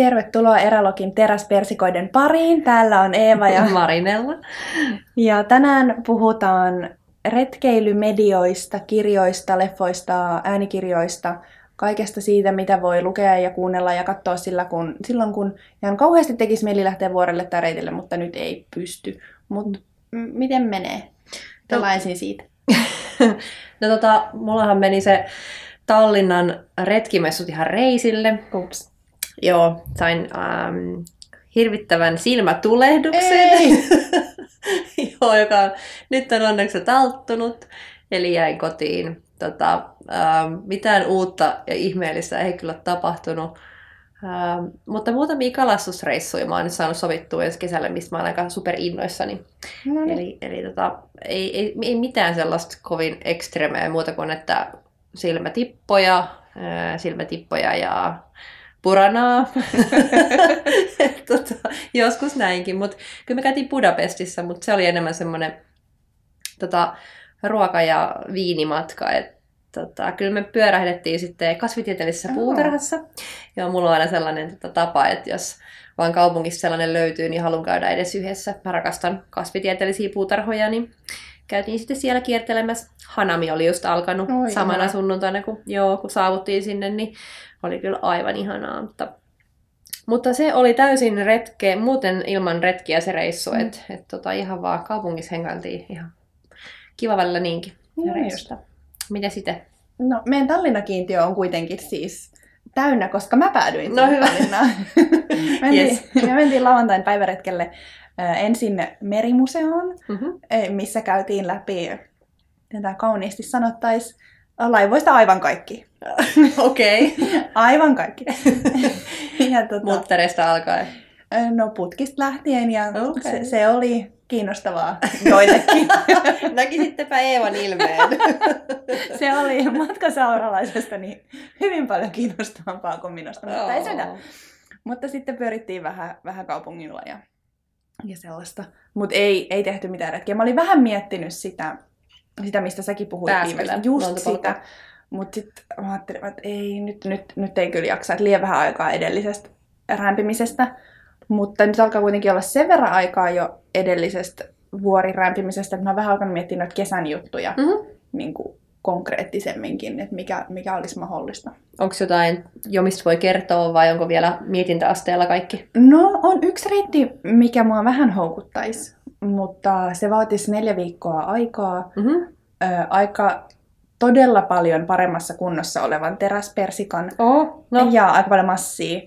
Tervetuloa Eralokin teräspersikoiden pariin. Täällä on Eeva ja Marinella. Ja tänään puhutaan retkeilymedioista, kirjoista, leffoista, äänikirjoista, kaikesta siitä, mitä voi lukea ja kuunnella ja katsoa sillä, kun, silloin, kun ihan kauheasti tekisi mieli lähteä vuorelle tai reitille, mutta nyt ei pysty. Mutta m- miten menee? Tällä ensin siitä. no tota, mullahan meni se Tallinnan retkimessut ihan reisille. Ups. Joo, sain ähm, hirvittävän silmätulehduksen. Ei! Joo, joka on, nyt on onneksi talttunut. Eli jäin kotiin. Tota, ähm, mitään uutta ja ihmeellistä ei kyllä tapahtunut. Ähm, mutta muutamia kalastusreissuja mä oon nyt saanut sovittua ensi kesälle, mistä mä oon aika superinnoissani. No niin. Eli, eli tota, ei, ei, ei mitään sellaista kovin ekstremeä muuta kuin, että silmätippoja, ää, silmätippoja ja puranaa. Tota, joskus näinkin, mutta kyllä me käytiin Budapestissa, mutta se oli enemmän semmoinen tota, ruoka- ja viinimatka. Et, tota, kyllä me pyörähdettiin sitten kasvitieteellisessä Aa. puutarhassa. Ja mulla on aina sellainen tota, tapa, että jos vaan kaupungissa sellainen löytyy, niin haluan käydä edes yhdessä. Mä rakastan kasvitieteellisiä puutarhoja, niin käytiin sitten siellä kiertelemässä. Hanami oli just alkanut Oi, samana ihana. sunnuntaina, kun, joo, kun saavuttiin sinne, niin oli kyllä aivan ihanaa. Mutta, mutta se oli täysin retke, muuten ilman retkiä se reissu, Mm. että et, tota, ihan vaan kaupungissa hengailtiin ihan kiva välillä niinkin. Joo, reissusta. Mitä sitten? No, meidän Tallinna-kiintiö on kuitenkin siis täynnä, koska mä päädyin No hyvä. Tallinnaan. mentiin, Yes. me mentiin lauantain päiväretkelle ensin merimuseoon, Mm-hmm. eh, missä käytiin läpi, miten tämä kauniisti sanottaisi, laivoista aivan kaikki. Okei. Okay. Aivan kaikki. ja tota, Muttereista alkaen. no putkista lähtien ja Okei. se, se oli kiinnostavaa joillekin. Näkisittepä Eevan ilmeen. se oli matkasauralaisesta niin hyvin paljon kiinnostavampaa kuin minusta, mutta ei se mitään. Mutta sitten pyörittiin vähän, vähän kaupungilla ja, ja sellaista. Mutta ei, ei tehty mitään retkiä. Mä olin vähän miettinyt sitä, sitä mistä säkin puhuit viimeksi. Just luontopolku. sitä. Mutta sitten mä ajattelin, että ei, nyt, nyt, nyt ei kyllä jaksa. Että liian vähän aikaa edellisestä rämpimisestä. Mutta nyt alkaa kuitenkin olla sen verran aikaa jo edellisestä vuorirämpimisestä, että mä oon vähän alkanut miettiä noita kesän juttuja Mm-hmm. niin kuin konkreettisemminkin, että mikä, mikä olisi mahdollista. Onko jotain, jo mistä voi kertoa vai onko vielä mietintäasteella kaikki? No, on yksi reitti, mikä mua vähän houkuttaisi, mutta se vaatisi neljä viikkoa aikaa. Mm-hmm. Ö, aika todella paljon paremmassa kunnossa olevan teräspersikan Oh, no. ja aika paljon massia.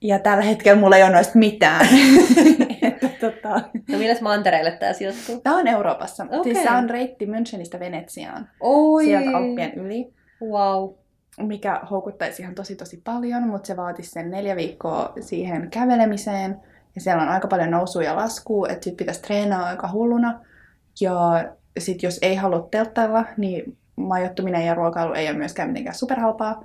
Ja tällä hetkellä mulla ei ole noista mitään. Että, tota, no milläs mantereelle tää sijoittuu? Tämä on Euroopassa. Okei. Siis tämä on reitti Münchenistä Venetsiaan, Oi. sieltä Alppien yli. Wow. mikä houkuttaisi ihan tosi tosi paljon, mutta se vaatisi sen neljä viikkoa siihen kävelemiseen. Ja siellä on aika paljon nousua ja laskua, että sit pitäisi treenaa aika hulluna. Ja sit jos ei halua telttailla, niin majoittuminen ja ruokailu ei ole myöskään mitenkään superhalpaa.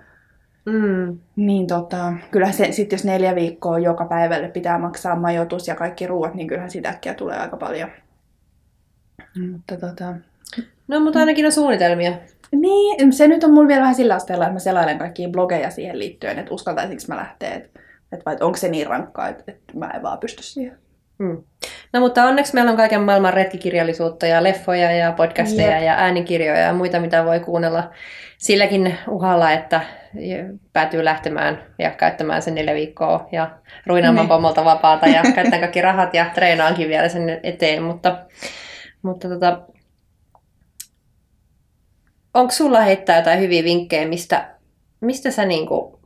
Mm. Niin tota, kyllähän se, sit jos neljä viikkoa joka päivälle pitää maksaa majoitus ja kaikki ruoat, niin kyllähän sitä äkkiä tulee aika paljon. Mutta tota, No, mutta ainakin on suunnitelmia. Niin, se nyt on mulla vielä vähän sillä asteella, että mä selailen kaikkia blogeja siihen liittyen, että uskaltaisinko mä lähteä, että, että vai onko se niin rankkaa, että, että mä en vaan pysty siihen. Mm. No mutta onneksi meillä on kaiken maailman retkikirjallisuutta ja leffoja ja podcasteja Jep. ja äänikirjoja ja muita, mitä voi kuunnella silläkin uhalla, että päätyy lähtemään ja käyttämään sen neljä viikkoa ja ruinaamaan Niin. pomolta vapaata ja käyttää kaikki rahat ja treenaankin vielä sen eteen, mutta, mutta tota, onko sulla heittää jotain hyviä vinkkejä, mistä, mistä sä niinku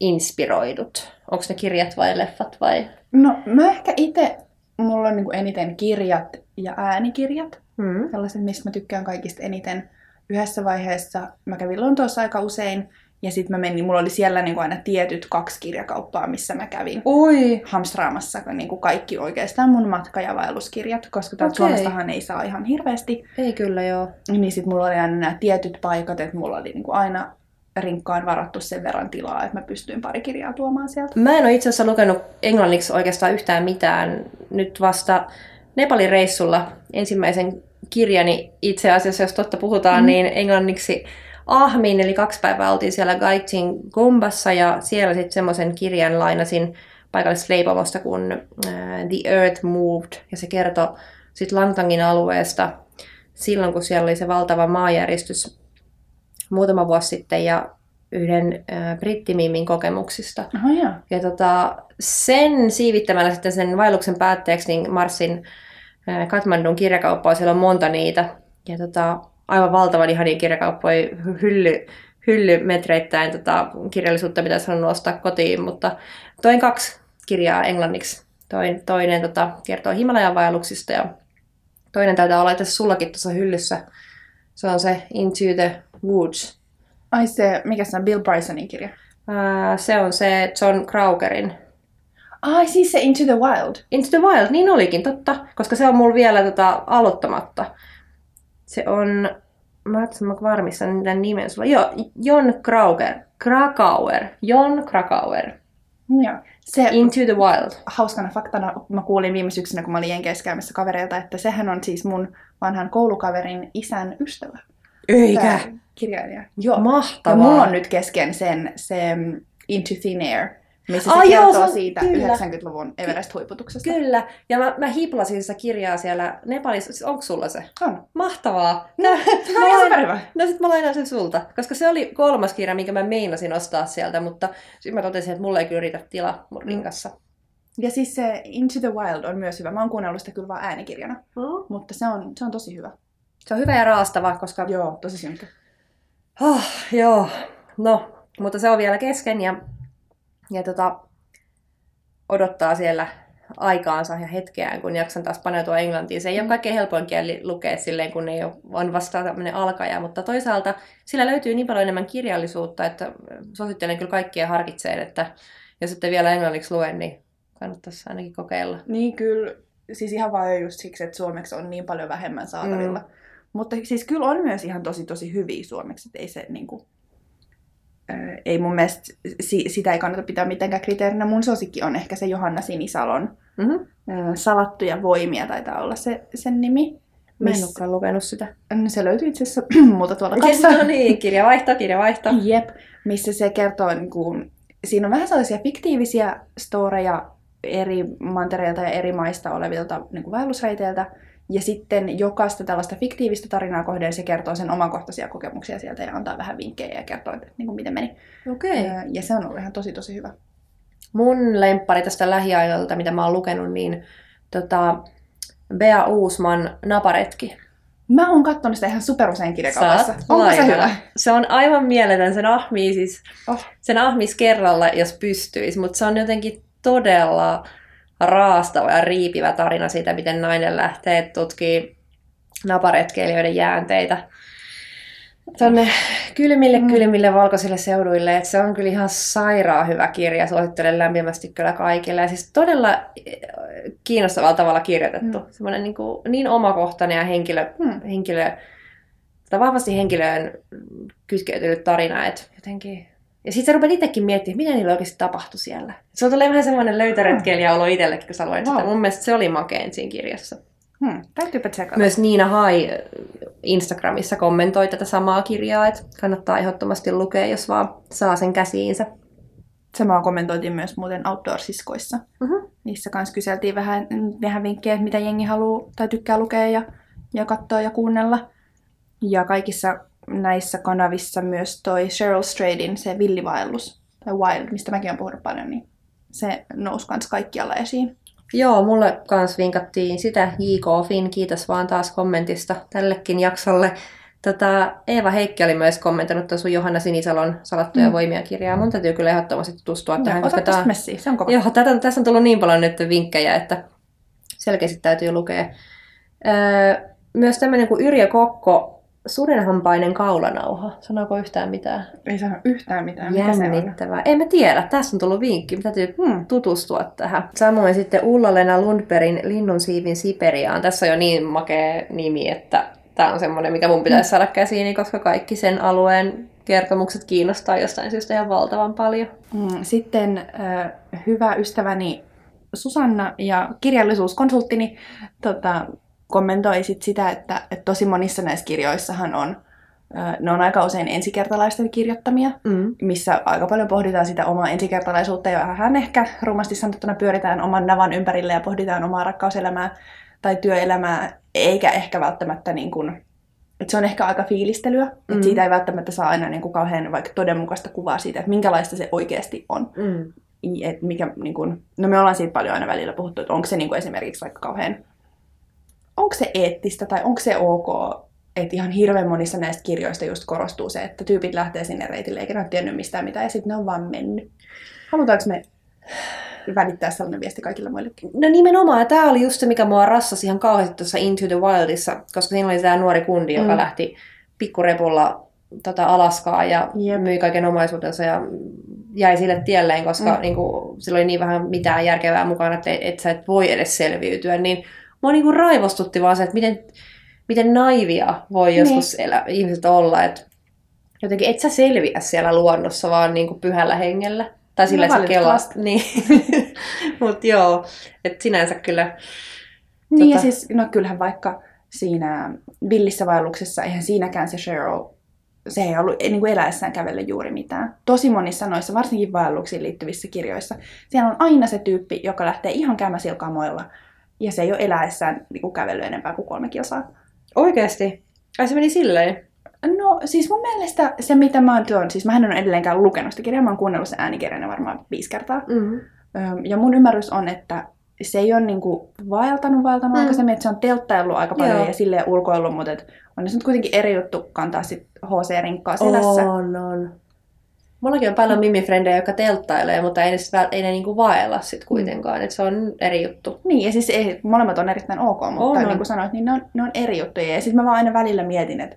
inspiroidut? Onko ne kirjat vai leffat vai? No mä ehkä itse, mulla on niinku eniten kirjat ja äänikirjat, Mm. sellaiset, mistä mä tykkään kaikista eniten. Yhdessä vaiheessa mä kävin Lontoossa aika usein, ja sitten mä menin, mulla oli siellä niinku aina tietyt kaksi kirjakauppaa, missä mä kävin. Ui! hamstraamassa niin kuin kaikki oikeastaan mun matka- ja vaelluskirjat, koska täältä. Suomestahan ei saa ihan hirveästi. Ei kyllä joo. Niin sit mulla oli aina nämä tietyt paikat, että mulla oli niin kuin aina rinkkaan varattu sen verran tilaa, että mä pystyin pari kirjaa tuomaan sieltä. Mä en ole itse asiassa lukenut englanniksi oikeastaan yhtään mitään. Nyt vasta Nepalin reissulla ensimmäisen kirjani itse asiassa, jos totta puhutaan, mm. niin englanniksi Ahmiin, eli kaksi päivää oltiin siellä Gaitsin Gombassa ja siellä sitten semmoisen kirjan lainasin paikallisesta leipomosta kuin uh, The Earth Moved ja se kertoi sitten Langtangin alueesta silloin, kun siellä oli se valtava maajäristys muutama vuosi sitten ja yhden äh, brittimiimin kokemuksista. Aha, joo. Ja tota, sen siivittämällä sitten sen vaelluksen päätteeksi niin Marsin äh, Katmandun kirjakauppaa, siellä on monta niitä. Ja tota, aivan valtavan ihania kirjakauppoja, hylly, hyllymetreittäin tota, kirjallisuutta pitäisi halunnut ostaa kotiin, mutta toin kaksi kirjaa englanniksi. Toin, toinen tota, kertoo Himalajan vaelluksista ja toinen taitaa olla tässä sullakin tuossa hyllyssä. Se on se Into the Woods. Ai se, mikä se on, Bill Brysonin kirja? Ää, se on se John Kraugerin Ai siis se Into the Wild. Into the Wild, niin olikin, totta, koska se on mulla vielä tota, aloittamatta. Se on, mä ajattelin, mä varmistan tämän nimen sulla. Joo, Jon Krauger, Krakauer, Jon Krakauer, Joo. Se Into the Wild. hauskana faktana, mä kuulin viime syksynä, kun mä olin Jenkeissä käymässä kavereilta, että sehän on siis mun vanhan koulukaverin isän ystävä. Tää kirjailija. Joo. Ja Mahtavaa. mulla on nyt kesken sen se Into Thin Air, missä se joo, kertoo se on- siitä kyllä. 90-luvun Everest-huiputuksesta. Kyllä, ja mä, mä hiplasin sitä kirjaa siellä Nepalissa. Siis onko sulla se? On. Mahtavaa. No, Tää- Se mä superhyvä. No sit mä lainaan sen sulta, koska se oli kolmas kirja, minkä mä meinasin ostaa sieltä, mutta sitten mä totesin, että mulle ei kyllä riitä tila mun Mm. rinkassa. Ja siis se Into the Wild on myös hyvä. Mä oon kuunnellut sitä kyllä vaan äänikirjana, Mm. mutta se on, se on tosi hyvä. Se on hyvä ja raastava, koska... Joo, tosi synkkä. Oh, joo, no, mutta se on vielä kesken ja, ja tota, odottaa siellä aikaansa ja hetkeään, kun jaksan taas paneutua englantiin. Se ei ole Mm. kaikkein helpoin kieli lukea silleen, kun ei ole, on vasta tämmöinen alkaja, mutta toisaalta sillä löytyy niin paljon enemmän kirjallisuutta, että suosittelen kyllä kaikkia harkitseen, että jos ette vielä englanniksi lue, niin kannattaisi ainakin kokeilla. Niin kyllä, siis ihan vaan jo just siksi, että suomeksi on niin paljon vähemmän saatavilla. Mm. Mutta siis kyllä on myös ihan tosi tosi hyviä suomeksi, että ei se niinku, ää, ei mun mielestä, si, sitä ei kannata pitää mitenkään kriteerinä. Mun suosikki on ehkä se Johanna Sinisalon Mm-hmm. Salattuja voimia taitaa olla se, sen nimi. Mä en Miss- olekaan lukenut sitä. Se löytyy itse asiassa multa tuolla kanssa. No niin, kirjavaihto, kirjavaihto. Jep, missä se kertoo, niin kuin, siinä on vähän sellaisia fiktiivisiä storeja eri mantereilta ja eri maista olevilta niin kuin vaellusreiteiltä. Ja sitten jokaista tällaista fiktiivistä tarinaa kohden se kertoo sen omakohtaisia kokemuksia sieltä ja antaa vähän vinkkejä ja kertoo, että niin kuin miten meni. Okei. Öö, Ja se on ollut ihan tosi tosi hyvä. Mun lemppari tästä lähiajoilta, mitä mä oon lukenut, niin tota, Bea Uusman Naparetki. Mä oon katsonut sitä ihan superusein kirjakaupassa. Onko se hyvä? Se on aivan mieletön. Sen ahmii siis, Oh. sen ahmis kerralla, jos pystyisi, mutta se on jotenkin todella raastava ja riipivä tarina siitä, miten nainen lähtee tutkii naparetkeilijöiden jäänteitä tuonne kylmille, Mm. kylmille valkoisille seuduille. Et se on kyllä ihan sairaan hyvä kirja, suosittelen lämpimästi kyllä kaikille. Ja siis todella eh, kiinnostavalla tavalla kirjoitettu. Mm. Semmoinen niin, kuin, niin omakohtainen ja henkilö, Hmm. henkilö tai vahvasti henkilöön kytkeytynyt tarina, että jotenkin... Ja sitten sä rupeat itsekin miettimään, mitä niillä oikeasti tapahtui siellä. Se tulee vähän semmoinen löytöretkeilijä-olo itsellekin, kun sä luet sitä. Wow. Mun mielestä se oli makein siinä kirjassa. Hmm. Täytyypä tsekata. Myös Niina Hai Instagramissa kommentoi tätä samaa kirjaa, että kannattaa ehdottomasti lukea, jos vaan saa sen käsiinsä. Samaa kommentoitiin myös muuten Outdoor-siskoissa. Mhm. Niissä kanssa kyseltiin vähän, vähän vinkkejä, että mitä jengi haluaa tai tykkää lukea ja, ja katsoa ja kuunnella. Ja kaikissa näissä kanavissa myös toi Cheryl Stradin se villivaellus, tai Wild, mistä mäkin olen puhunut paljon, niin se nousi kans kaikkialla esiin. Joo, mulle kans vinkattiin sitä J.K. Finn, kiitos vaan taas kommentista tällekin jaksolle. Tota, Eeva Heikki oli myös kommentoinut tuon sun Johanna Sinisalon Salattuja Mm. voimia kirjaa. Mun täytyy kyllä ehdottomasti tutustua Joo, tähän, ota tää, messiä, se on kova. Joo, tätä, tässä on tullut niin paljon nyt vinkkejä, että selkeästi täytyy lukea. Öö, myös tämmöinen kuin Yrjö Kokko, sudenhampainen kaulanauha. Sanooko yhtään mitään? Ei sano yhtään mitään, mikä se on. Jännittävää. En mä tiedä, tässä on tullut vinkki. Mä täytyy Hmm. tutustua tähän. Samoin sitten Ulla-Lena Lundbergin Linnun siivin Siperiaan. Tässä on jo niin makea nimi, että tämä on semmoinen, mikä mun pitäisi saada käsiini, koska kaikki sen alueen kertomukset kiinnostaa jostain syystä ihan valtavan paljon. Mm, Sitten hyvä ystäväni Susanna ja kirjallisuuskonsulttini tota, kommentoi sit sitä, että, että tosi monissa näissä kirjoissahan on Ne on aika usein ensikertalaisten kirjoittamia, Mm. missä aika paljon pohditaan sitä omaa ensikertalaisuutta ja vähän ehkä rumasti sanottuna pyöritään oman navan ympärille ja pohditaan omaa rakkauselämää tai työelämää, eikä ehkä välttämättä niin kuin, että se on ehkä aika fiilistelyä, mm. Että siitä ei välttämättä saa aina niin kuin kauhean vaikka todenmukaista kuvaa siitä, että minkälaista se oikeasti on. Mm. Et mikä, niin kun, no me ollaan siitä paljon aina välillä puhuttu, että onko se niin kuin esimerkiksi vaikka kauhean, onko se eettistä tai onko se ok, että ihan hirveän monissa näistä kirjoista just korostuu se, että tyypit lähtee sinne reitille eikä ne ole tiennyt mistään mitään ja sitten ne on vaan mennyt. Halutaanko me välittää sellainen viesti kaikille muillekin? No nimenomaan, tämä oli just se, mikä mua rassasi ihan kauheasti tuossa Into the Wildissa, koska siinä oli tämä nuori kundi, joka Mm. lähti pikkurepulla tota Alaskaa ja Jep. myi kaiken omaisuutensa ja jäi sille tielleen, koska mm. niin kuin, sillä oli niin vähän mitään järkevää mukana, että et sä et voi edes selviytyä. Niin mua niin kuin raivostutti vaan se, että miten, miten naivia voi joskus elä, ihmiset olla, että jotenkin et sä selviä siellä luonnossa vaan niin kuin pyhällä hengellä. Tai sillä, No sä kelast. Niin. Mutta joo, että sinänsä kyllä. Niin ja Tota- siis, no kyllähän vaikka siinä villissä vaelluksessa, eihän siinäkään se Cheryl, se ei ollut niin kuin eläessään kävelle juuri mitään. Tosi monissa noissa, varsinkin vaelluksiin liittyvissä kirjoissa, siellä on aina se tyyppi, joka lähtee ihan käymäsilkamoilla, ja se ei ole eläessään niin kuin kävellyt enempää kuin kolme kilsaa. Oikeasti. Ai se meni silleen. No siis mun mielestä se, mitä mä oon tuon, siis mä en ole edelleenkään lukenut sitä kirjaa, mä oon kuunnellut sen äänikirjana varmaan viisi kertaa. Mm-hmm. Ja mun ymmärrys on, että se ei ole niinku vaeltanut vaeltanut Mm. mm. aikaisemmin, että se on telttaillut aika paljon Joo. ja silleen ulkoillut, mutta et on se nyt kuitenkin eri juttu kantaa sit HC-rinkkaa selässä. On, on. Mullakin on paljon mimifrendejä, jotka telttailee, mutta ei ne, sit, ei ne niinku vaella sit kuitenkaan. Et se on eri juttu. Niin, ja siis ei, molemmat on erittäin ok, mutta On, niin kuin sanoit, niin ne on, ne on eri juttuja. Ja sitten mä vaan aina välillä mietin, että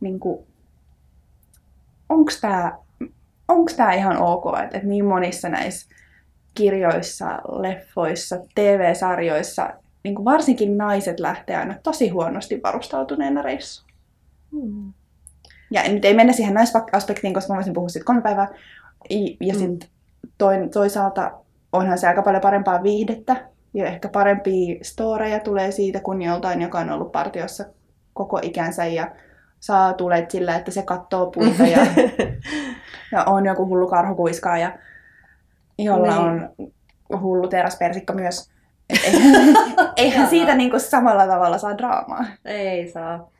niin onks tää, onks tää ihan ok, että, että niin monissa näissä kirjoissa, leffoissa, TV-sarjoissa, niin varsinkin naiset lähtee aina tosi huonosti varustautuneena reissuun. Mm. Ja nyt ei mennä siihen naisaspektiin, koska mä voisin puhua siitä kolme päivää. Ja Mm. sitten toisaalta onhan se aika paljon parempaa viihdettä. Ja ehkä parempia storeja tulee siitä kuin joltain, joka on ollut partiossa koko ikänsä ja saa tulet sillä, että se kattoo puita ja, ja on joku hullu karhukuiskaa ja jolla Niin. on hullu teräspersikka myös. Eihän, eihän siitä niinku samalla tavalla saa draamaa. ei saa.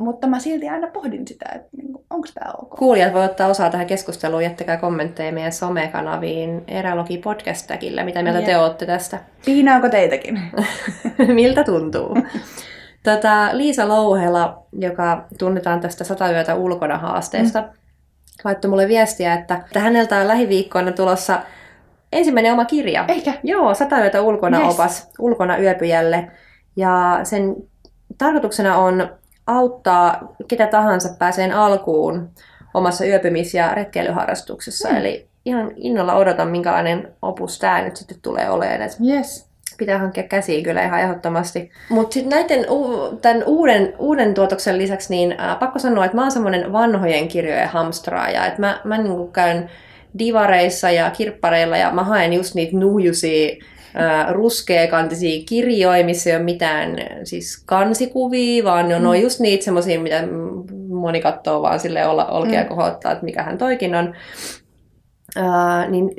Mutta mä silti aina pohdin sitä, että niinku, onko tämä ok. Kuulijat voi ottaa osaa tähän keskusteluun. Jättäkää kommentteja meidän somekanaviin Erälogi podcast Mitä mieltä te Jep. olette tästä? Piinaako teitäkin? Miltä tuntuu? Tota, Liisa Louhela, joka tunnetaan tästä Sata yötä ulkona haasteesta, mm. laittoi mulle viestiä, että, että häneltä on lähiviikkoina tulossa ensimmäinen oma kirja. Eikä. Joo, Sata yötä ulkona Yes. opas ulkona yöpyjälle. Ja sen tarkoituksena on auttaa ketä tahansa pääseen alkuun omassa yöpymis- ja retkeilyharrastuksessa. Mm. Eli ihan innolla odotan, minkälainen opus tämä nyt sitten tulee olemaan. Et Yes. pitää hankkia käsiin kyllä ihan ehdottomasti. Mutta sitten näiden tämän uuden, uuden tuotoksen lisäksi, niin ää, pakko sanoa, että mä oon semmoinen vanhojen kirjojen hamstraaja. Että mä, mä niinku käyn divareissa ja kirppareilla ja mä haen just niitä nuhjusia ruskeakantisia kirjoja, missä ei ole mitään siis kansikuvia, vaan ne on Mm. just niitä semmoisia, mitä moni katsoo vaan sille olkea Mm. kohottaa, että mikähän toikin on. Ää, niin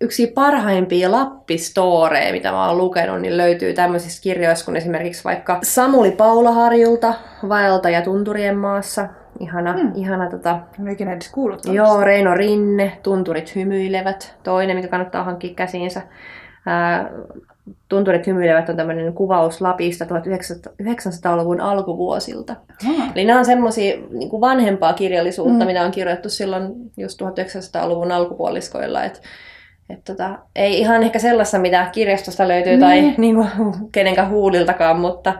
yksi parhaimpia lappistoreja, mitä mä oon lukenut, niin löytyy tämmöisistä kirjoista kuin esimerkiksi vaikka Samuli Paulaharjulta, Vaelta ja Tunturien maassa. Ihana, Mm. mm. ihana tota, En ikinä edes kuullut Joo, Reino Rinne, Tunturit hymyilevät, toinen, mikä kannattaa hankkia käsiinsä. Tunturit hymyilevät on tämmöinen kuvaus Lapista 1900-luvun alkuvuosilta. Ah. Eli nämä on semmoisia niin vanhempaa kirjallisuutta, Mm. mm. mitä on kirjoitettu silloin just 1900-luvun alkupuoliskoilla. Et, et tota, ei ihan ehkä sellaista, mitä kirjastosta löytyy Niin. tai niin kuin, kenenkään huuliltakaan, mutta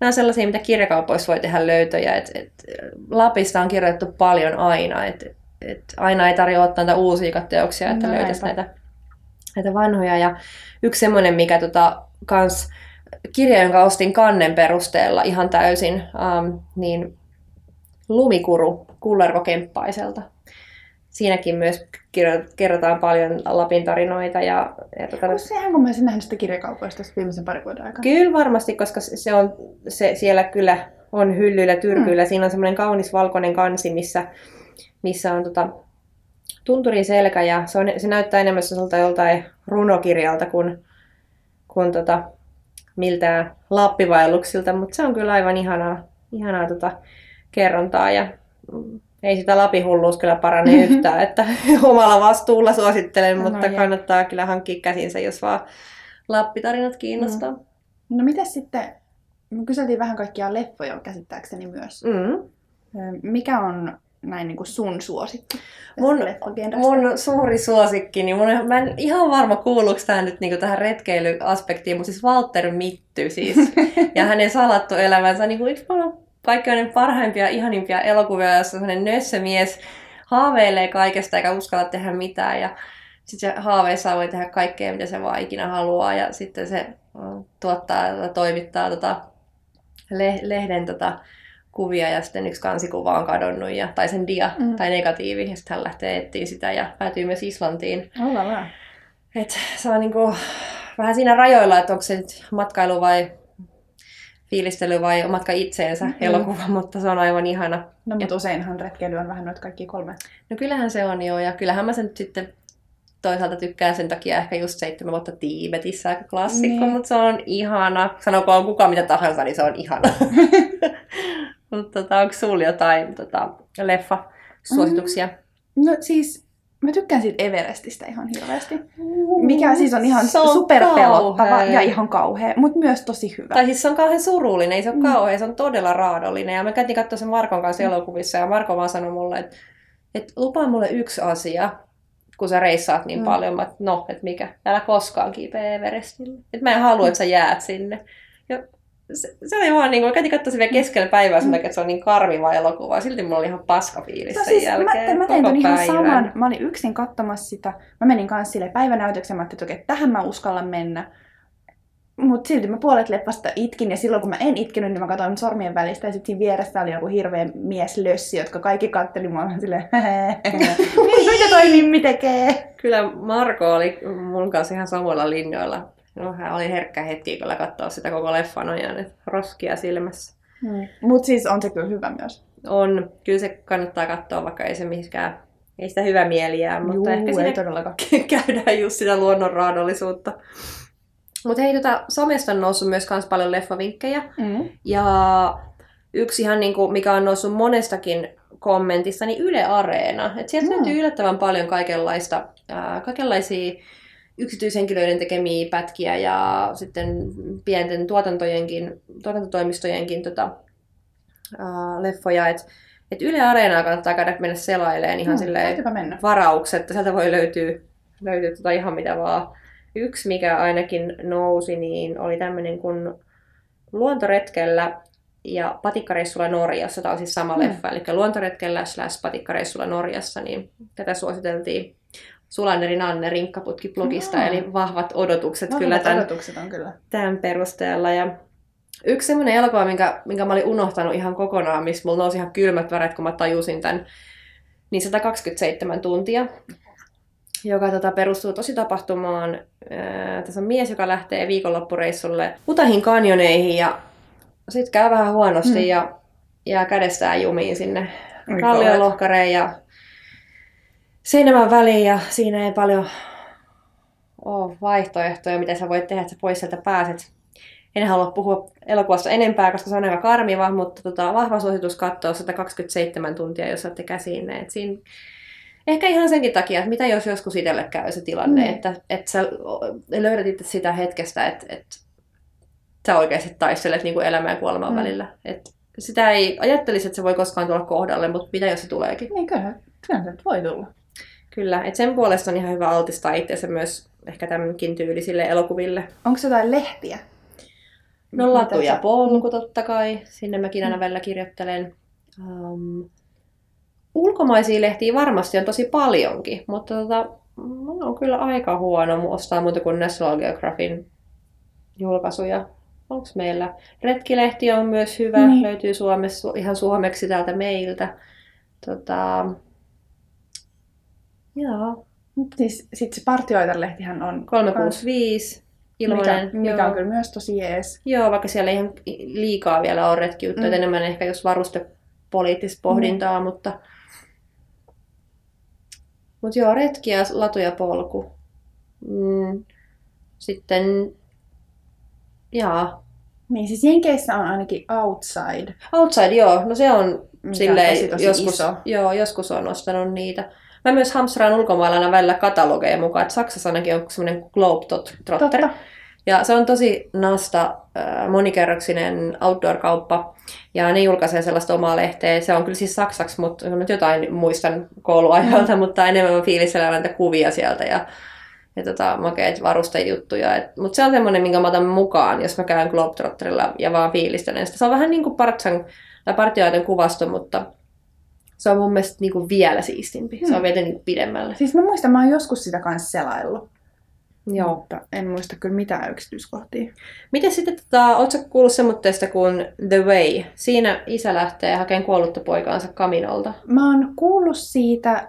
nämä on sellaisia, mitä kirjakaupoissa voi tehdä löytöjä. Et, et, Lapista on kirjoitettu paljon aina, et, et aina ei tarvitse ottaa näitä uusia teoksia, että No, löytäisi näitä, näitä vanhoja. Ja yksi semmoinen, mikä tota, kans, kirja, jonka ostin kannen perusteella ihan täysin, ähm, niin Lumikuru Kullervo Kemppaiselta. Siinäkin myös kerrotaan paljon Lapin tarinoita. Ja, ja tota, Onko sehän, kun mä olisin nähnyt sitä kirjakaupoista tässä viimeisen parin vuoden aikana? kyllä varmasti, koska se se on se, siellä kyllä on hyllyillä, tyrkyillä. Mm. Siinä on semmoinen kaunis valkoinen kansi, missä, missä on tota, tunturin selkä ja se, on, se näyttää enemmän joltain runokirjalta kuin, kuin tota, miltään lappivaelluksilta, mutta se on kyllä aivan ihanaa, ihanaa tota kerrontaa ja ei sitä lapihulluus kyllä parane yhtään, että omalla vastuulla suosittelen, no, mutta no, kannattaa kyllä hankkia käsinsä, jos vaan lappitarinat kiinnostaa. Mm. No mitä sitten, me kyseltiin vähän kaikkia leffoja käsittääkseni myös. Mm. Mikä on näin niin kuin sun suosikki? Mun, mun suuri suosikki, niin mun, mä en ihan varma kuuluuko tämä nyt niin tähän retkeilyaspektiin, mutta siis Walter Mitty siis, ja hänen salattu elämänsä, niin kuin yksi kaikkein parhaimpia, ihanimpia elokuvia, jossa sellainen nössömies haaveilee kaikesta eikä uskalla tehdä mitään, ja sitten se haaveissa voi tehdä kaikkea, mitä se vaan ikinä haluaa, ja sitten se tuottaa ja toimittaa tota, lehden tota, kuvia ja sitten yksi kansikuva on kadonnut, ja, tai sen dia, mm. tai negatiivi, ja sitten hän lähtee etsiä sitä ja päätyy myös Islantiin. Oh, Et se on niinku vähän siinä rajoilla, että onko se nyt matkailu vai fiilistely vai matka itseensä mm-hmm. elokuva, mutta se on aivan ihana. No mutta useinhan retkeily on vähän noita kaikki kolme. No kyllähän se on joo, ja kyllähän mä sen sitten toisaalta tykkään sen takia ehkä just seitsemän vuotta Tiibetissä aika klassikko, niin. mutta se on ihana. Sanokoon kuka mitä tahansa, niin se on ihana. mutta tota, onko sulla jotain tota, leffa-suosituksia? Mm. No siis, mä tykkään siitä Everestistä ihan hirveästi. Mikä siis on ihan on superpelottava kauhea. ja ihan kauhea, mutta myös tosi hyvä. Tai siis se on kauhean surullinen, ei se ole mm. kauhea, se on todella raadollinen. Ja me käytiin katsoa sen Markon kanssa elokuvissa ja Marko vaan sanoi mulle, että, että lupaa mulle yksi asia, kun sä reissaat niin mm. paljon, että no, että mikä, älä koskaan kiipeä Everestille. Että mä en halua, että sä jäät sinne. Ja se, se oli vaan niin kuin, käytiin katsoa vielä keskellä päivää sen mm. takia, että se on niin karmiva elokuva. Silti mulla oli ihan paska fiilis no, sen siis jälkeen. Mä, mä tein ton ihan saman. Mä olin yksin katsomassa sitä. Mä menin kanssa sille päivänäytöksen. Mä ajattelin, että tähän mä uskallan mennä. Mutta silti mä puolet leppasta itkin, ja silloin kun mä en itkenyt, niin mä katsoin sormien välistä, ja sitten siinä vieressä oli joku hirveä mies lössi, jotka kaikki katteli mua silleen, mitä toi Mimmi tekee? Kyllä Marko oli mun kanssa ihan samoilla linjoilla. No, hän oli herkkä hetki kyllä katsoa sitä koko leffan ajan, että roskia silmässä. Hmm. Mutta siis on se kyllä hyvä myös. On. Kyllä se kannattaa katsoa, vaikka ei se mihinkään ei sitä hyvä mieliä, mutta Juu, ehkä ei todellakaan. käydään just sitä luonnon raadollisuutta. Mutta hei, tota, somesta on noussut myös kans paljon leffavinkkejä. Mm. Ja yksi ihan niinku, mikä on noussut monestakin kommentista, niin Yle Areena. Et sieltä mm. löytyy yllättävän paljon kaikenlaista, ää, kaikenlaisia yksityishenkilöiden tekemiä pätkiä ja sitten pienten tuotantojenkin, tuotantotoimistojenkin tota, ää, leffoja. Et, et Yle Areenaa kannattaa käydä mennä selailemaan ihan mm, silleen varaukset. Sieltä voi löytyä, löytyä tota ihan mitä vaan. Yksi, mikä ainakin nousi, niin oli tämmöinen kuin Luontoretkellä ja patikkareissulla Norjassa. Tämä on siis sama mm. leffa, eli Luontoretkellä slash patikkareissulla Norjassa, niin tätä suositeltiin Sulanderin Anne Rinkkaputki-blogista, no. eli vahvat odotukset vahvat kyllä tämän, odotukset on kyllä tämän perusteella. Ja yksi semmoinen elokuva, minkä, minkä mä olin unohtanut ihan kokonaan, missä mulla nousi ihan kylmät väret, kun mä tajusin tämän, niin 127 tuntia joka tota, perustuu tosi tapahtumaan. Ää, tässä on mies, joka lähtee viikonloppureissulle Utahin kanjoneihin ja sitten käy vähän huonosti hmm. ja jää kädestään jumiin sinne kalliolohkareen ja seinämän väliin ja siinä ei paljon ole vaihtoehtoja, mitä sä voit tehdä, että sä pois sieltä pääset. En halua puhua elokuvasta enempää, koska se on aika karmiva, mutta tota, vahva suositus katsoa 127 tuntia, jos saatte käsiin ne. siinä Ehkä ihan senkin takia, että mitä jos joskus itselle käy se tilanne, mm. että, että sä löydät itse sitä hetkestä, että, että sä oikeasti taistelet niin kuin elämän ja kuoleman mm. välillä. Että sitä ei ajattelisi, että se voi koskaan tulla kohdalle, mutta mitä jos se tuleekin? Niin kyllä, kyllä se voi tulla. Kyllä, että sen puolesta on ihan hyvä altistaa itseänsä myös ehkä tämänkin tyylisille elokuville. Onko se jotain lehtiä? No Latu ja Polku totta kai, sinne mäkin aina mm. välillä kirjoittelen. Um, ulkomaisia lehtiä varmasti on tosi paljonkin, mutta tota, on kyllä aika huono ostaa muuta kuin National Geographicin julkaisuja. Onko meillä? Retkilehti on myös hyvä, niin. löytyy Suomessa, ihan suomeksi täältä meiltä. Tota, joo. Siis, Sitten se partioitan lehtihän on... 365. ilmainen. Mikä, mikä joo. on kyllä myös tosi jees. Joo, vaikka siellä ei ihan liikaa vielä ole retkiyttä, Mm. mm. enemmän ehkä jos varuste poliittista pohdintaa, mm. mutta... Mutta joo, retki ja latu ja polku. Mm. Sitten, jaa, Niin siis Jenkeissä on ainakin Outside, Outside, joo, no se on mikä silleen, on joskus, iso. Joo, joskus on ostanut niitä. Mä myös hamstraan ulkomailla välillä katalogeja mukaan, että Saksassa ainakin on semmoinen Globetrotter. Totta. Ja se on tosi nasta, äh, monikerroksinen outdoor-kauppa. Ja ne julkaisee sellaista omaa lehteä. Se on kyllä siis saksaksi, mutta mä jotain muistan kouluajoilta, mutta enemmän mä fiilistelen näitä kuvia sieltä ja, ja tota, makeet varustejuttuja. Mutta se on semmoinen, minkä mä otan mukaan, jos mä käyn Globetrotterilla ja vaan fiilistelen sitä. Se on vähän niin kuin partsan tai partioiden kuvasto, mutta se on mun mielestä niin kuin vielä siistimpi. Se on Hmm. vielä niin kuin pidemmälle. Siis mä muistan, mä oon joskus sitä kanssa selaillut. Joo. Mutta en muista kyllä mitään yksityiskohtia. Miten sitten, tota, ootko kuullut semmoitteesta kuin The Way? Siinä isä lähtee hakemaan kuollutta poikaansa kaminolta. Mä oon kuullut siitä,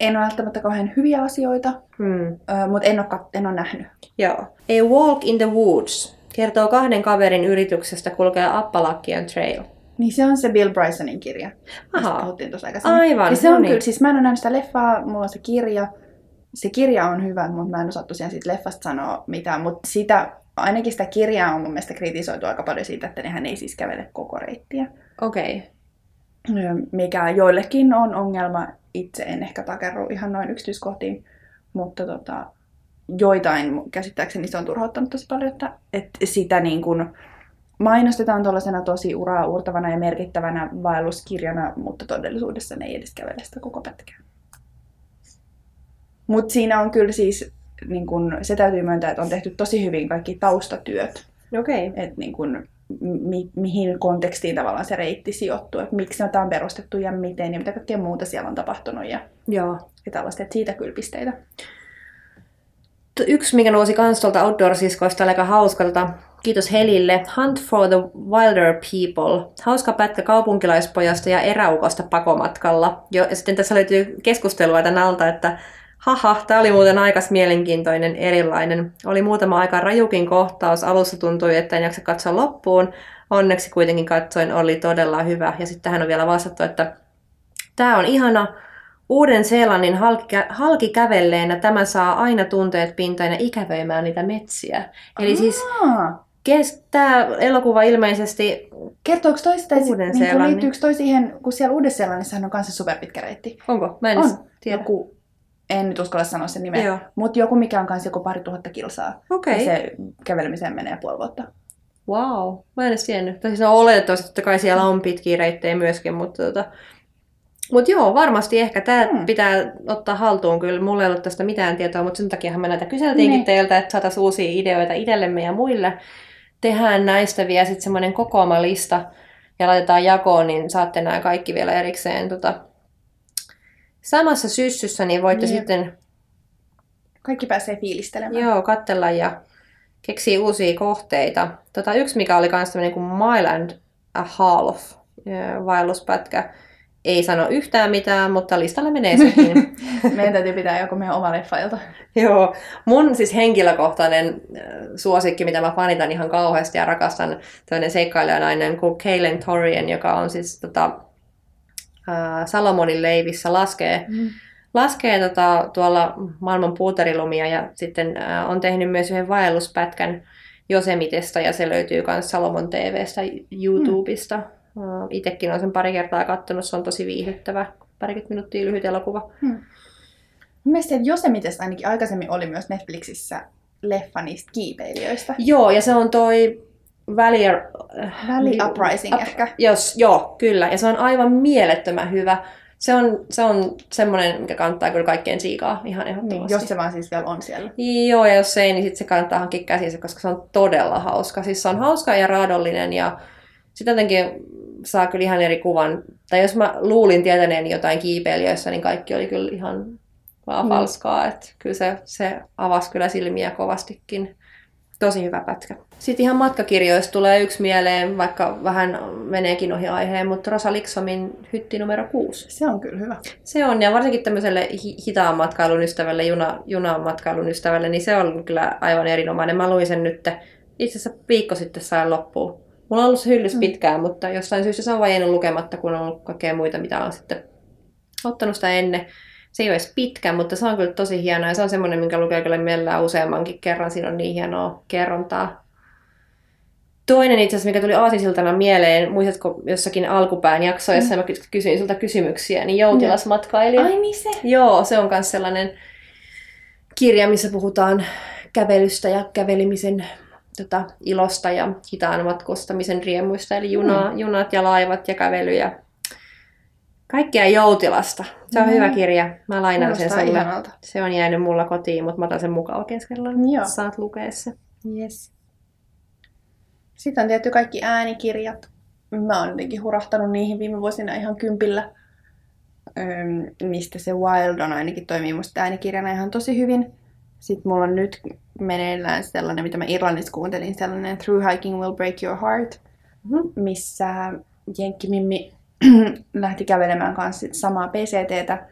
en ole välttämättä kauhean hyviä asioita, Hmm. mutta en ole, en ole nähnyt. Joo. A Walk in the Woods kertoo kahden kaverin yrityksestä kulkea Appalachian Trail. Niin se on se Bill Brysonin kirja, mistä puhuttiin tuossa aikaisemmin. Aivan, Ja se no on niin. kyllä, siis mä en ole nähnyt sitä leffaa, mulla on se kirja. Se kirja on hyvä, mutta mä en osaa tosiaan siitä leffasta sanoa mitään. Mutta sitä, ainakin sitä kirjaa on mun mielestä kritisoitu aika paljon siitä, että nehän ei siis kävele koko reittiä. Okei. Okay. Mikä joillekin on ongelma. Itse en ehkä takerru ihan noin yksityiskohtiin, mutta tota, joitain käsittääkseni se on turhauttanut tosi paljon, että, että sitä niin kuin mainostetaan tuollaisena tosi uraa uurtavana ja merkittävänä vaelluskirjana, mutta todellisuudessa ne ei edes kävele sitä koko pätkää. Mutta siinä on kyllä siis, niin kun, se täytyy myöntää, että on tehty tosi hyvin kaikki taustatyöt, Okei. Okay. että niin kun, mi, mihin kontekstiin tavallaan se reitti sijoittuu, että miksi tämä on perustettu ja miten ja mitä kaikkea muuta siellä on tapahtunut ja, Joo. ja tällaista, että siitä kyllä pisteitä. Yksi, mikä nousi kans tuolta Outdoor-siskoista, oli aika hauskalta. Kiitos Helille. Hunt for the Wilder People. Hauska pätkä kaupunkilaispojasta ja eräukosta pakomatkalla. Jo, ja sitten tässä löytyy keskustelua tämän alta, että haha, tämä oli muuten aikas mielenkiintoinen, erilainen. Oli muutama aika rajukin kohtaus. Alussa tuntui, että en jaksa katsoa loppuun. Onneksi kuitenkin katsoin, oli todella hyvä. Ja sitten tähän on vielä vastattu, että tämä on ihana Uuden-Seelannin halki, halkikävelleenä tämä saa aina tunteet pintaan ja ikävöimään niitä metsiä. Eli siis Aa, kes, tämä elokuva ilmeisesti, kertooko toi sitä, niin liittyykö toi siihen, kun siellä Uudessa-Seelannissa on kanssa superpitkä reitti? onko? Mä en On. tiedä. Joku, en nyt uskalla sanoa sen nimeä, mutta joku mikä on kanssa joku pari tuhatta kilsaa. Okei. Ja se kävelemiseen menee puoli vuotta. Wow. Mä en edes tiennyt. Tai siis on oletettavasti, että kai siellä on pitkiä reittejä myöskin, mutta tota... Mut joo, varmasti ehkä tämä Hmm. hmm. pitää ottaa haltuun kyllä. Mulla ei ollut tästä mitään tietoa, mutta sen takia me näitä kyseltiinkin Niin. teiltä, että saataisiin uusia ideoita itsellemme ja muille. Tehdään näistä vielä sitten semmoinen kokoama lista ja laitetaan jakoon, niin saatte nämä kaikki vielä erikseen tota, samassa syssyssä, niin voitte Jep. sitten Kaikki pääsee fiilistelemään. Joo, katsella ja keksii uusia kohteita. Tota, yksi, mikä oli myös tämmöinen kuin Mile and a Half vaelluspätkä. Ei sano yhtään mitään, mutta listalle menee sekin. Meidän täytyy pitää joku meidän oma leffailta. Joo, mun siis henkilökohtainen äh, suosikki, mitä mä fanitan ihan kauheasti ja rakastan, tämmöinen seikkailijanainen kuin Kaylen Torrien, joka on siis tota, äh, Salomonin leivissä, laskee laskee tota, tuolla maailman puuterilumia ja sitten ää, on tehnyt myös yhden vaelluspätkän Josemitesta ja se löytyy myös Salomon TVstä YouTubesta. Mm. Itekin olen sen pari kertaa katsonut, se on tosi viihdyttävä. Parikymmentä minuuttia lyhyt elokuva. Mielestäni, että Josemitesta ainakin aikaisemmin oli myös Netflixissä leffa niistä kiipeilijöistä. Joo, ja se on toi Valley, Valley Uprising Up- ehkä. Jos, joo, kyllä. Ja se on aivan mielettömän hyvä. Se on, se on semmoinen, mikä kannattaa kyllä kaikkeen siikaa ihan Niin, ehdottomasti. jos se vaan siis vielä on siellä. Joo, ja jos ei, niin sitten se kannattaa hankkia käsissä, koska se on todella hauska. Siis se on hauska ja raadollinen ja sitten jotenkin saa kyllä ihan eri kuvan. Tai jos mä luulin tietäneeni jotain kiipeilijöissä, niin kaikki oli kyllä ihan vaan Mm. falskaa. Että kyllä se, se avasi kyllä silmiä kovastikin. Tosi hyvä pätkä. Sitten ihan matkakirjoista tulee yksi mieleen, vaikka vähän meneekin ohi aiheen, mutta Rosa Liksomin hytti numero 6. Se on kyllä hyvä. Se on, ja varsinkin tämmöiselle hitaan matkailun ystävälle, juna, junan matkailun ystävälle, niin se on kyllä aivan erinomainen. Mä luin sen nyt itse asiassa viikko sitten sain loppuun. Mulla on ollut se hyllys mm. pitkään, mutta jostain syystä se on vajennut lukematta, kun on ollut kaikkea muita, mitä on sitten ottanut sitä ennen. Se ei ole edes pitkä, mutta se on kyllä tosi hienoa ja se on semmoinen, minkä lukee kyllä mielellään useammankin kerran. Siinä on niin hienoa kerrontaa. Toinen itse asiassa, mikä tuli aasinsiltana mieleen, muistatko jossakin alkupään jaksoissa, mm. mä kysyin sulta kysymyksiä, niin Joutilasmatkailija. Ai niin se? Joo, se on myös sellainen kirja, missä puhutaan kävelystä ja kävelimisen tota, ilosta ja hitaan matkustamisen riemuista, eli juna, mm. junat ja laivat ja kävely ja kaikkea joutilasta. Se on mm. hyvä kirja. Mä lainaan sen sulle. Ihanalta. Se on jäänyt mulla kotiin, mutta mä otan sen mukaan keskellä. Joo. Saat lukea se. Yes. Sitten on tietty kaikki äänikirjat. Mä oon jotenkin hurahtanut niihin viime vuosina ihan kympillä. Öm, mistä se Wild on ainakin toimii musta äänikirjana ihan tosi hyvin. Sitten mulla on nyt meneillään sellainen, mitä mä Irlannissa kuuntelin, sellainen Through Hiking Will Break Your Heart, mm-hmm. missä Jenkkimimmi lähti kävelemään kanssa samaa PCTtä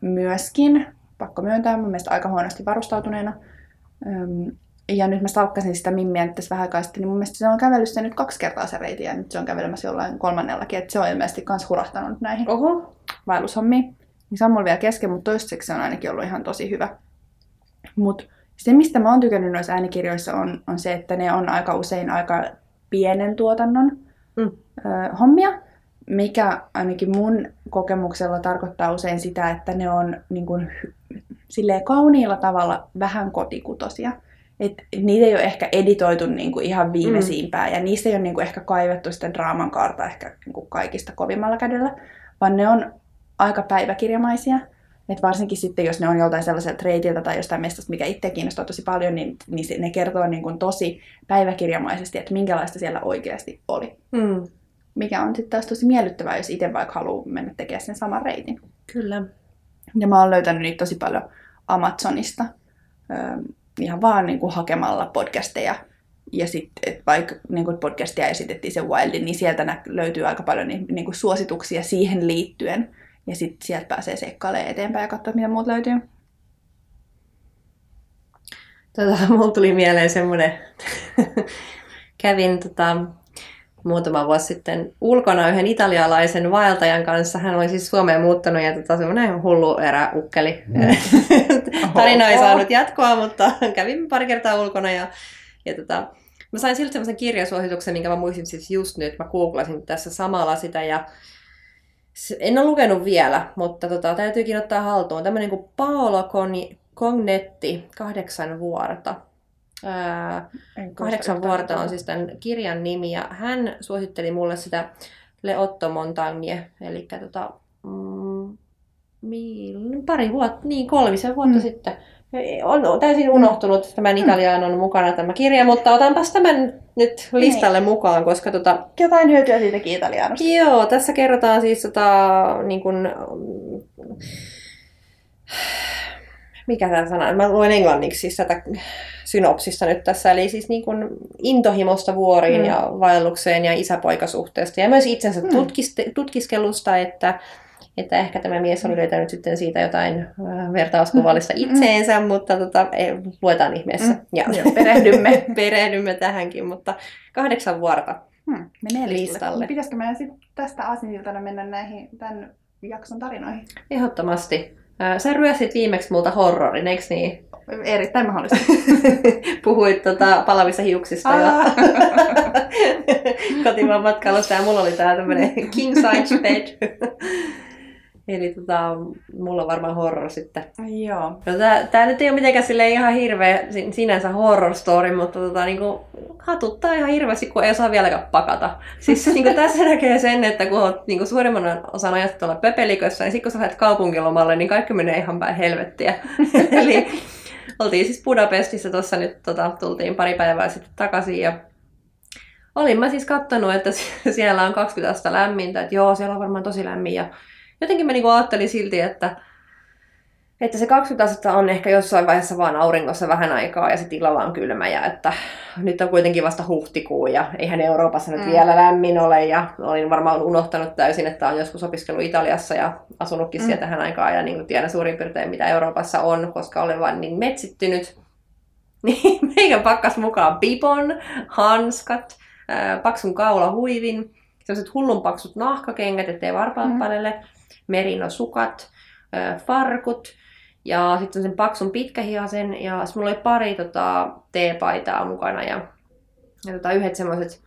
myöskin, pakko myöntää, mun mielestä aika huonosti varustautuneena. Ja nyt mä stalkkasin sitä Mimmiä nyt tässä vähän aikaa sitten, niin mun mielestä se on kävellyt sen nyt kaksi kertaa se reiti, ja nyt se on kävelemässä jollain kolmannellakin, että se on ilmeisesti myös hurahtanut näihin Oho. vaellushommiin. Niin se on mulla vielä kesken, mutta toistaiseksi se on ainakin ollut ihan tosi hyvä. Mutta se, mistä mä oon tykännyt noissa äänikirjoissa, on, on se, että ne on aika usein aika pienen tuotannon mm. ö, hommia, mikä ainakin mun kokemuksella tarkoittaa usein sitä, että ne on niin kun, silleen kauniilla tavalla vähän kotikutosia. Et niitä ei ole ehkä editoitu niin kuin ihan viimeisimpään mm. ja niistä ei ole niin kuin ehkä kaivettu sitä draaman kaarta ehkä niin kuin kaikista kovimmalla kädellä, vaan ne on aika päiväkirjamaisia. Et varsinkin sitten, jos ne on joltain sellaiselta reitiltä tai jostain mestasta, mikä itse kiinnostaa tosi paljon, niin, niin ne kertoo niin kuin tosi päiväkirjamaisesti, että minkälaista siellä oikeasti oli. Mm. Mikä on sitten taas tosi miellyttävää, jos itse vaikka haluaa mennä tekemään sen saman reitin. Kyllä. Ja mä oon löytänyt niitä tosi paljon Amazonista. ihan vaan niin kuin hakemalla podcasteja ja sitten vaikka niin kuin podcastia esitettiin se Wildin, niin sieltä löytyy aika paljon niin, niin kuin suosituksia siihen liittyen. Ja sitten sieltä pääsee seikkailemaan eteenpäin ja katsoa, mitä muut löytyy. Tota, mulla tuli mieleen semmoinen, kävin tota, muutama vuosi sitten ulkona yhden italialaisen vaeltajan kanssa. Hän oli siis Suomeen muuttanut ja tota, semmoinen hullu eräukkeli. Mm. Tarina ei saanut jatkoa, mutta kävin pari kertaa ulkona ja, ja tota, mä sain silti semmoisen kirjasuosituksen, minkä mä muistin siis just nyt. Mä googlasin tässä samalla sitä ja en ole lukenut vielä, mutta tota, täytyykin ottaa haltuun. Tämmöinen kuin Paolo Cognetti, kahdeksan vuorta. Ää, kahdeksan vuorta on siis tämän kirjan nimi, ja hän suositteli mulle sitä Le Otto Montagne, eli tota, mm, pari vuotta, niin kolmisen vuotta mm. sitten on täysin unohtunut, että tämän Italiaan on mukana tämä kirja, mutta otanpas tämän nyt listalle niin. mukaan, koska tota... Jotain hyötyä siitäkin italianosta. Joo, tässä kerrotaan siis tota, niin kuin, mikä tämä sana, mä luen englanniksi siis tätä synopsista nyt tässä, eli siis niin kuin intohimosta vuoriin mm. ja vaellukseen ja isäpoikasuhteesta ja myös itsensä mm. tutkiskelusta, että että ehkä tämä mies oli löytänyt sitten siitä jotain äh, vertauskuvallista mm. itseensä, mutta tota, ei, luetaan ihmeessä. Mm. Ja Joo, perehdymme. perehdymme tähänkin, mutta kahdeksan vuorta hmm, menee listalle. Pitäisikö meidän sitten tästä aasinsiltana mennä näihin tämän jakson tarinoihin? Ehdottomasti. Äh, sä ryösit viimeksi multa horrorin, eikö niin? Erittäin mahdollista. Puhuit tota, palavissa hiuksista ja kotimaan matkailusta ja mulla oli tää tämmönen king size bed. Eli tota, mulla on varmaan horror sitten. Joo. No, tää, tää nyt ei ole mitenkään sille ihan hirveä sinänsä horror story, mutta tota, niinku, hatuttaa ihan hirveästi, kun ei osaa vieläkään pakata. Siis niinku, tässä näkee sen, että kun oot niinku, suurimman osan ajasta tuolla pöpelikössä, niin sitten kun sä lähdet kaupunkilomalle, niin kaikki menee ihan päin helvettiä. Eli oltiin siis Budapestissa tuossa nyt, tota, tultiin pari päivää sitten takaisin ja olin mä siis kattonut, että siellä on 20 astetta lämmintä, että joo, siellä on varmaan tosi lämmin ja jotenkin mä niinku ajattelin silti, että Että se 20 astetta on ehkä jossain vaiheessa vaan auringossa vähän aikaa ja sitten illalla on kylmä ja että nyt on kuitenkin vasta huhtikuu ja eihän Euroopassa nyt mm. vielä lämmin ole ja olin varmaan unohtanut täysin, että olen joskus opiskellut Italiassa ja asunutkin mm. siellä tähän aikaan ja niin kuin tiedän suurin piirtein mitä Euroopassa on, koska olen vain niin metsittynyt. Niin meidän pakkas mukaan pipon, hanskat, paksun kaulahuivin, sellaiset hullun paksut nahkakengät, ettei varpaat mm. palelle, merinosukat, farkut ja sitten sen paksun pitkähihasen ja sitten mulla oli pari tota, teepaitaa mukana ja, ja tota, yhdet semmoiset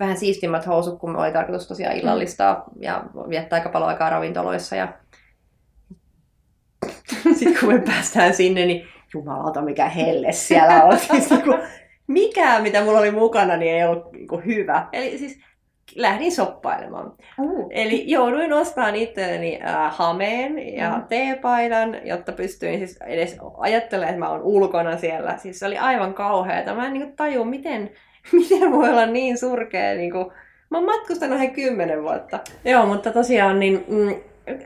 vähän siistimmät housut, kun me oli tarkoitus tosiaan mm. illallistaa ja viettää aika paljon aikaa ravintoloissa ja sitten kun me päästään sinne, niin jumalauta mikä helle siellä on. Siis, niin kuin, mikään, mitä mulla oli mukana, niin ei ollut niin kuin, hyvä. Eli siis lähdin soppailemaan. Uh. Eli jouduin ostamaan itselleni äh, hameen ja mm. teepaidan, jotta pystyin siis edes ajattelemaan, että mä oon ulkona siellä. Siis se oli aivan kauheaa. Mä en niin taju, miten, miten voi olla niin surkea. Niin kuin... Mä oon matkustanut ihan kymmenen vuotta. Joo, mutta tosiaan niin, mm,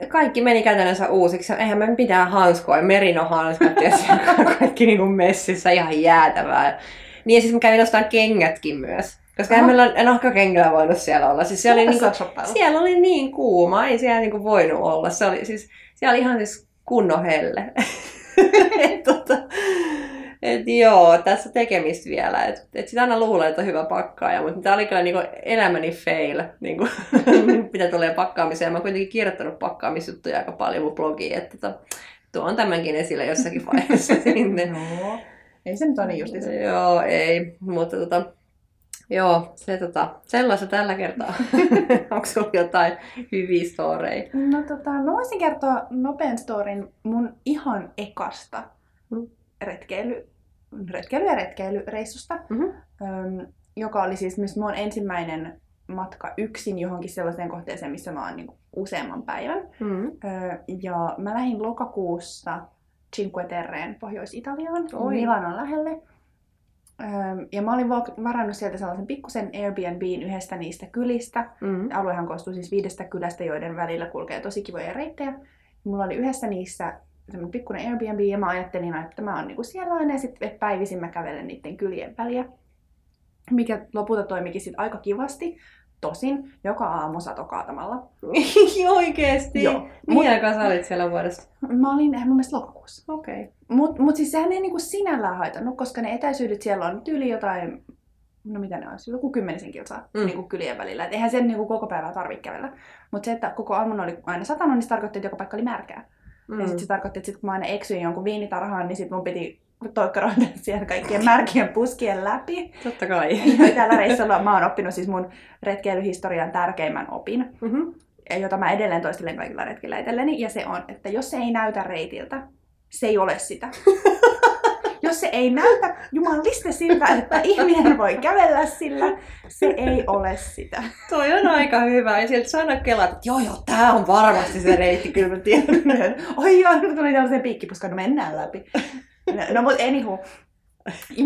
kaikki meni käytännössä uusiksi. Eihän me mitään hanskoja, merinohanskat ja kaikki niin kuin messissä ihan jäätävää. Niin ja siis mä kävin ostamaan kengätkin myös. Koska eihän meillä en kengillä voinut siellä olla. Siis siellä, oli niinku, siellä oli niin kuuma, ei siellä niinku voinut olla. Se oli, siis, siellä oli ihan siis kunnon helle. et, tota, et joo, tässä tekemistä vielä. Et, et sitä aina luulee, että on hyvä pakkaaja, mutta tämä oli kyllä niinku elämäni fail, niinku, mitä tulee pakkaamiseen. Mä oon kuitenkin kirjoittanut pakkaamisjuttuja aika paljon mun blogiin, että tota, tuon tämänkin esille jossakin vaiheessa sinne. Joo. Ei se nyt ole niin Joo, ei. Mutta tota, Joo, se tota, sellaista tällä kertaa. Onko sinulla jotain hyviä storeja? No tota, mä voisin kertoa nopean storin mun ihan ekasta retkeily, retkeily- ja retkeilyreissusta, mm-hmm. Öm, joka oli siis myös mun ensimmäinen matka yksin johonkin sellaiseen kohteeseen, missä mä oon niin useamman päivän. Mm-hmm. Ja mä lähdin lokakuussa Cinque Terreen Pohjois-Italiaan, Milanon lähelle. Ja mä olin varannut sieltä sellaisen pikkusen Airbnbin yhdestä niistä kylistä. Mm. Aluehan koostuu siis viidestä kylästä, joiden välillä kulkee tosi kivoja reittejä. Mulla oli yhdessä niissä semmoinen pikkuinen Airbnb ja mä ajattelin, että mä oon niinku siellä aina ja sitten päivisin mä kävelen niiden kyljen väliä. Mikä lopulta toimikin sitten aika kivasti. Tosin joka aamu sato kaatamalla. Oikeesti? Joo. Mihin aikaan sä olit siellä vuodesta? Mä olin mun mielestä lokakuussa. Okei. Okay. Mutta mut siis sehän ei niinku sinällään haitannut, koska ne etäisyydet siellä on tyyli jotain, no mitä ne on, joku kymmenisen kilsaa mm. niinku kylien välillä. Et eihän sen niinku koko päivää tarvitse kävellä. Mutta se, että koko aamun oli aina satanut, niin se tarkoitti, että joka paikka oli märkää. Mm. Ja sitten se tarkoitti, että sit kun mä aina eksyin jonkun viinitarhaan, niin sit mun piti toikkaroida siellä kaikkien märkien puskien läpi. Totta kai. Ja tällä reissulla mä oon oppinut siis mun retkeilyhistorian tärkeimmän opin, mm-hmm. jota mä edelleen toistelen kaikilla retkillä itselleni. Ja se on, että jos se ei näytä reitiltä, se ei ole sitä. jos se ei näytä jumaliste siltä, että ihminen voi kävellä sillä, se ei ole sitä. Toi on aika hyvä. Ja sieltä sana kelat, että joo joo, tää on varmasti se reitti, kyllä mä tiedän. Oi joo, tuli tällaisen piikkipuskan, no mennään läpi. No, no mutta anywho.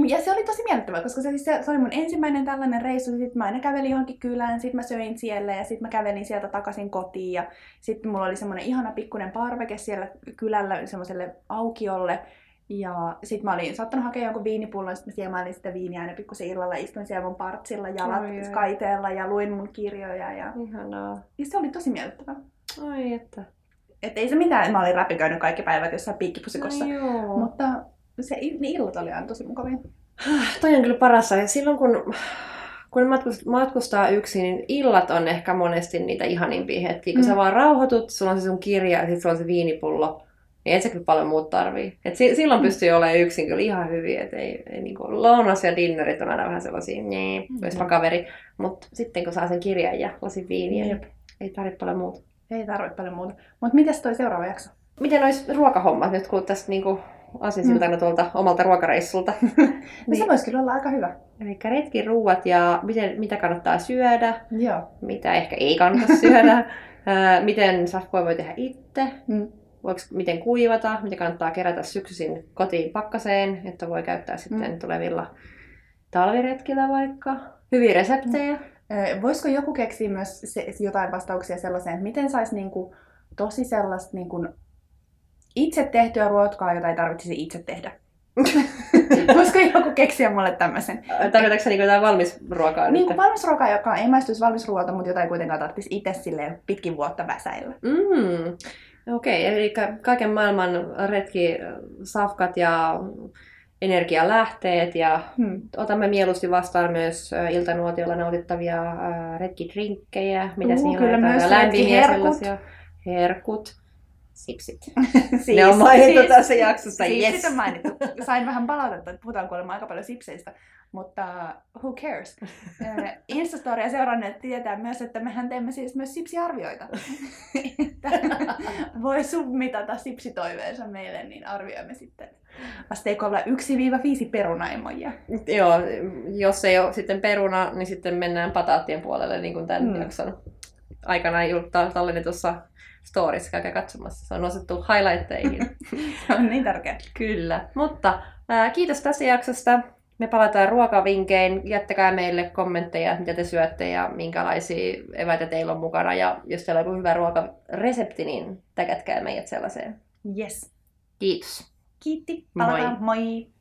Ja se oli tosi miellyttävää, koska se, siis, se oli mun ensimmäinen tällainen reissu. Sitten mä aina kävelin johonkin kylään, sitten mä söin siellä ja sitten mä kävelin sieltä takaisin kotiin. Ja sitten mulla oli semmoinen ihana pikkuinen parveke siellä kylällä semmoiselle aukiolle. Ja sitten mä olin saattanut hakea jonkun viinipullon, sitten mä siemailin sitä viiniä aina pikkusen illalla, istuin siellä mun partsilla jalat Oi, kaiteella ja luin mun kirjoja. Ja... Ihanaa. Ja se oli tosi miellyttävää. Ai että. Että ei se mitään, mä olin räpiköinyt kaikki päivät jossain piikkipusikossa. No, mutta se, ne illat oli aina tosi mukavia. Toi on kyllä parassa. Ja silloin kun, kun matkustaa yksin, niin illat on ehkä monesti niitä ihanimpia hetkiä. Kun mm. sä vaan rauhoitut, sulla on se sun kirja ja sitten sulla on se viinipullo. Niin et sä kyllä paljon muut tarvii. Et silloin mm. pystyy olemaan yksin kyllä ihan hyvin. Et ei, ei niinku, lounas ja dinnerit on aina vähän sellaisia, nee, mm. olisi kaveri. Mutta sitten kun saa sen kirjan ja lasin viiniä, Jep. ei tarvitse paljon muuta. Ei tarvitse paljon muuta. Mutta mitäs toi seuraava jakso? Miten olisi ruokahommat nyt, kun tästä niinku asinsiltana mm. tuolta omalta ruokareissulta? niin. Se voisi kyllä olla aika hyvä. Eli retkiruuat ja miten, mitä kannattaa syödä, Joo. mitä ehkä ei kannata syödä, miten safkoa voi tehdä itse, mm. voiko, miten kuivata, mitä kannattaa kerätä syksyisin kotiin pakkaseen, että voi käyttää sitten mm. tulevilla talviretkillä vaikka. Hyviä reseptejä. Mm. Voisiko joku keksiä myös se, jotain vastauksia sellaiseen, että miten saisi niinku tosi sellaista niinku itse tehtyä ruokaa, jota ei tarvitsisi itse tehdä. Voisiko joku keksiä mulle tämmöisen? Tarkoitatko se niin jotain valmisruokaa Niin nyt? kuin valmisruokaa, joka ei maistuisi valmisruoalta, mutta jota ei kuitenkaan tarvitsisi itse silleen pitkin vuotta väsäillä. Mm. Okei, okay, eli kaiken maailman retki, safkat ja energialähteet ja Hmm. otamme mieluusti vastaan myös iltanuotiolla nautittavia ö, retkidrinkkejä, mitä siinä kyllä myös lämpimiä sellaisia. Herkut. Sipsit. siis, Ne on mainittu tässä jaksossa, Siis yes. on mainittu. Sain vähän palautetta, että puhutaan kuulemma aika paljon sipseistä, mutta who cares? Instastoria seuranneet tietää myös, että mehän teemme siis myös sipsiarvioita. Voi submitata sipsitoiveensa meille, niin arvioimme sitten asteikolla 1-5 perunaimoja. Joo, jos ei ole sitten peruna, niin sitten mennään pataattien puolelle, niin kuin tämän Mm. jakson aikana jul- ta- tallennetussa storissa käykää katsomassa. Se on nostettu highlightteihin. Se on niin tärkeä. Kyllä. Mutta ää, kiitos tästä jaksosta. Me palataan ruokavinkein. Jättäkää meille kommentteja, mitä te syötte ja minkälaisia eväitä teillä on mukana. Ja jos teillä on joku hyvä ruokaresepti, niin täkätkää meidät sellaiseen. Yes. Kiitos. Kiitti. Moi. Palataan. Moi.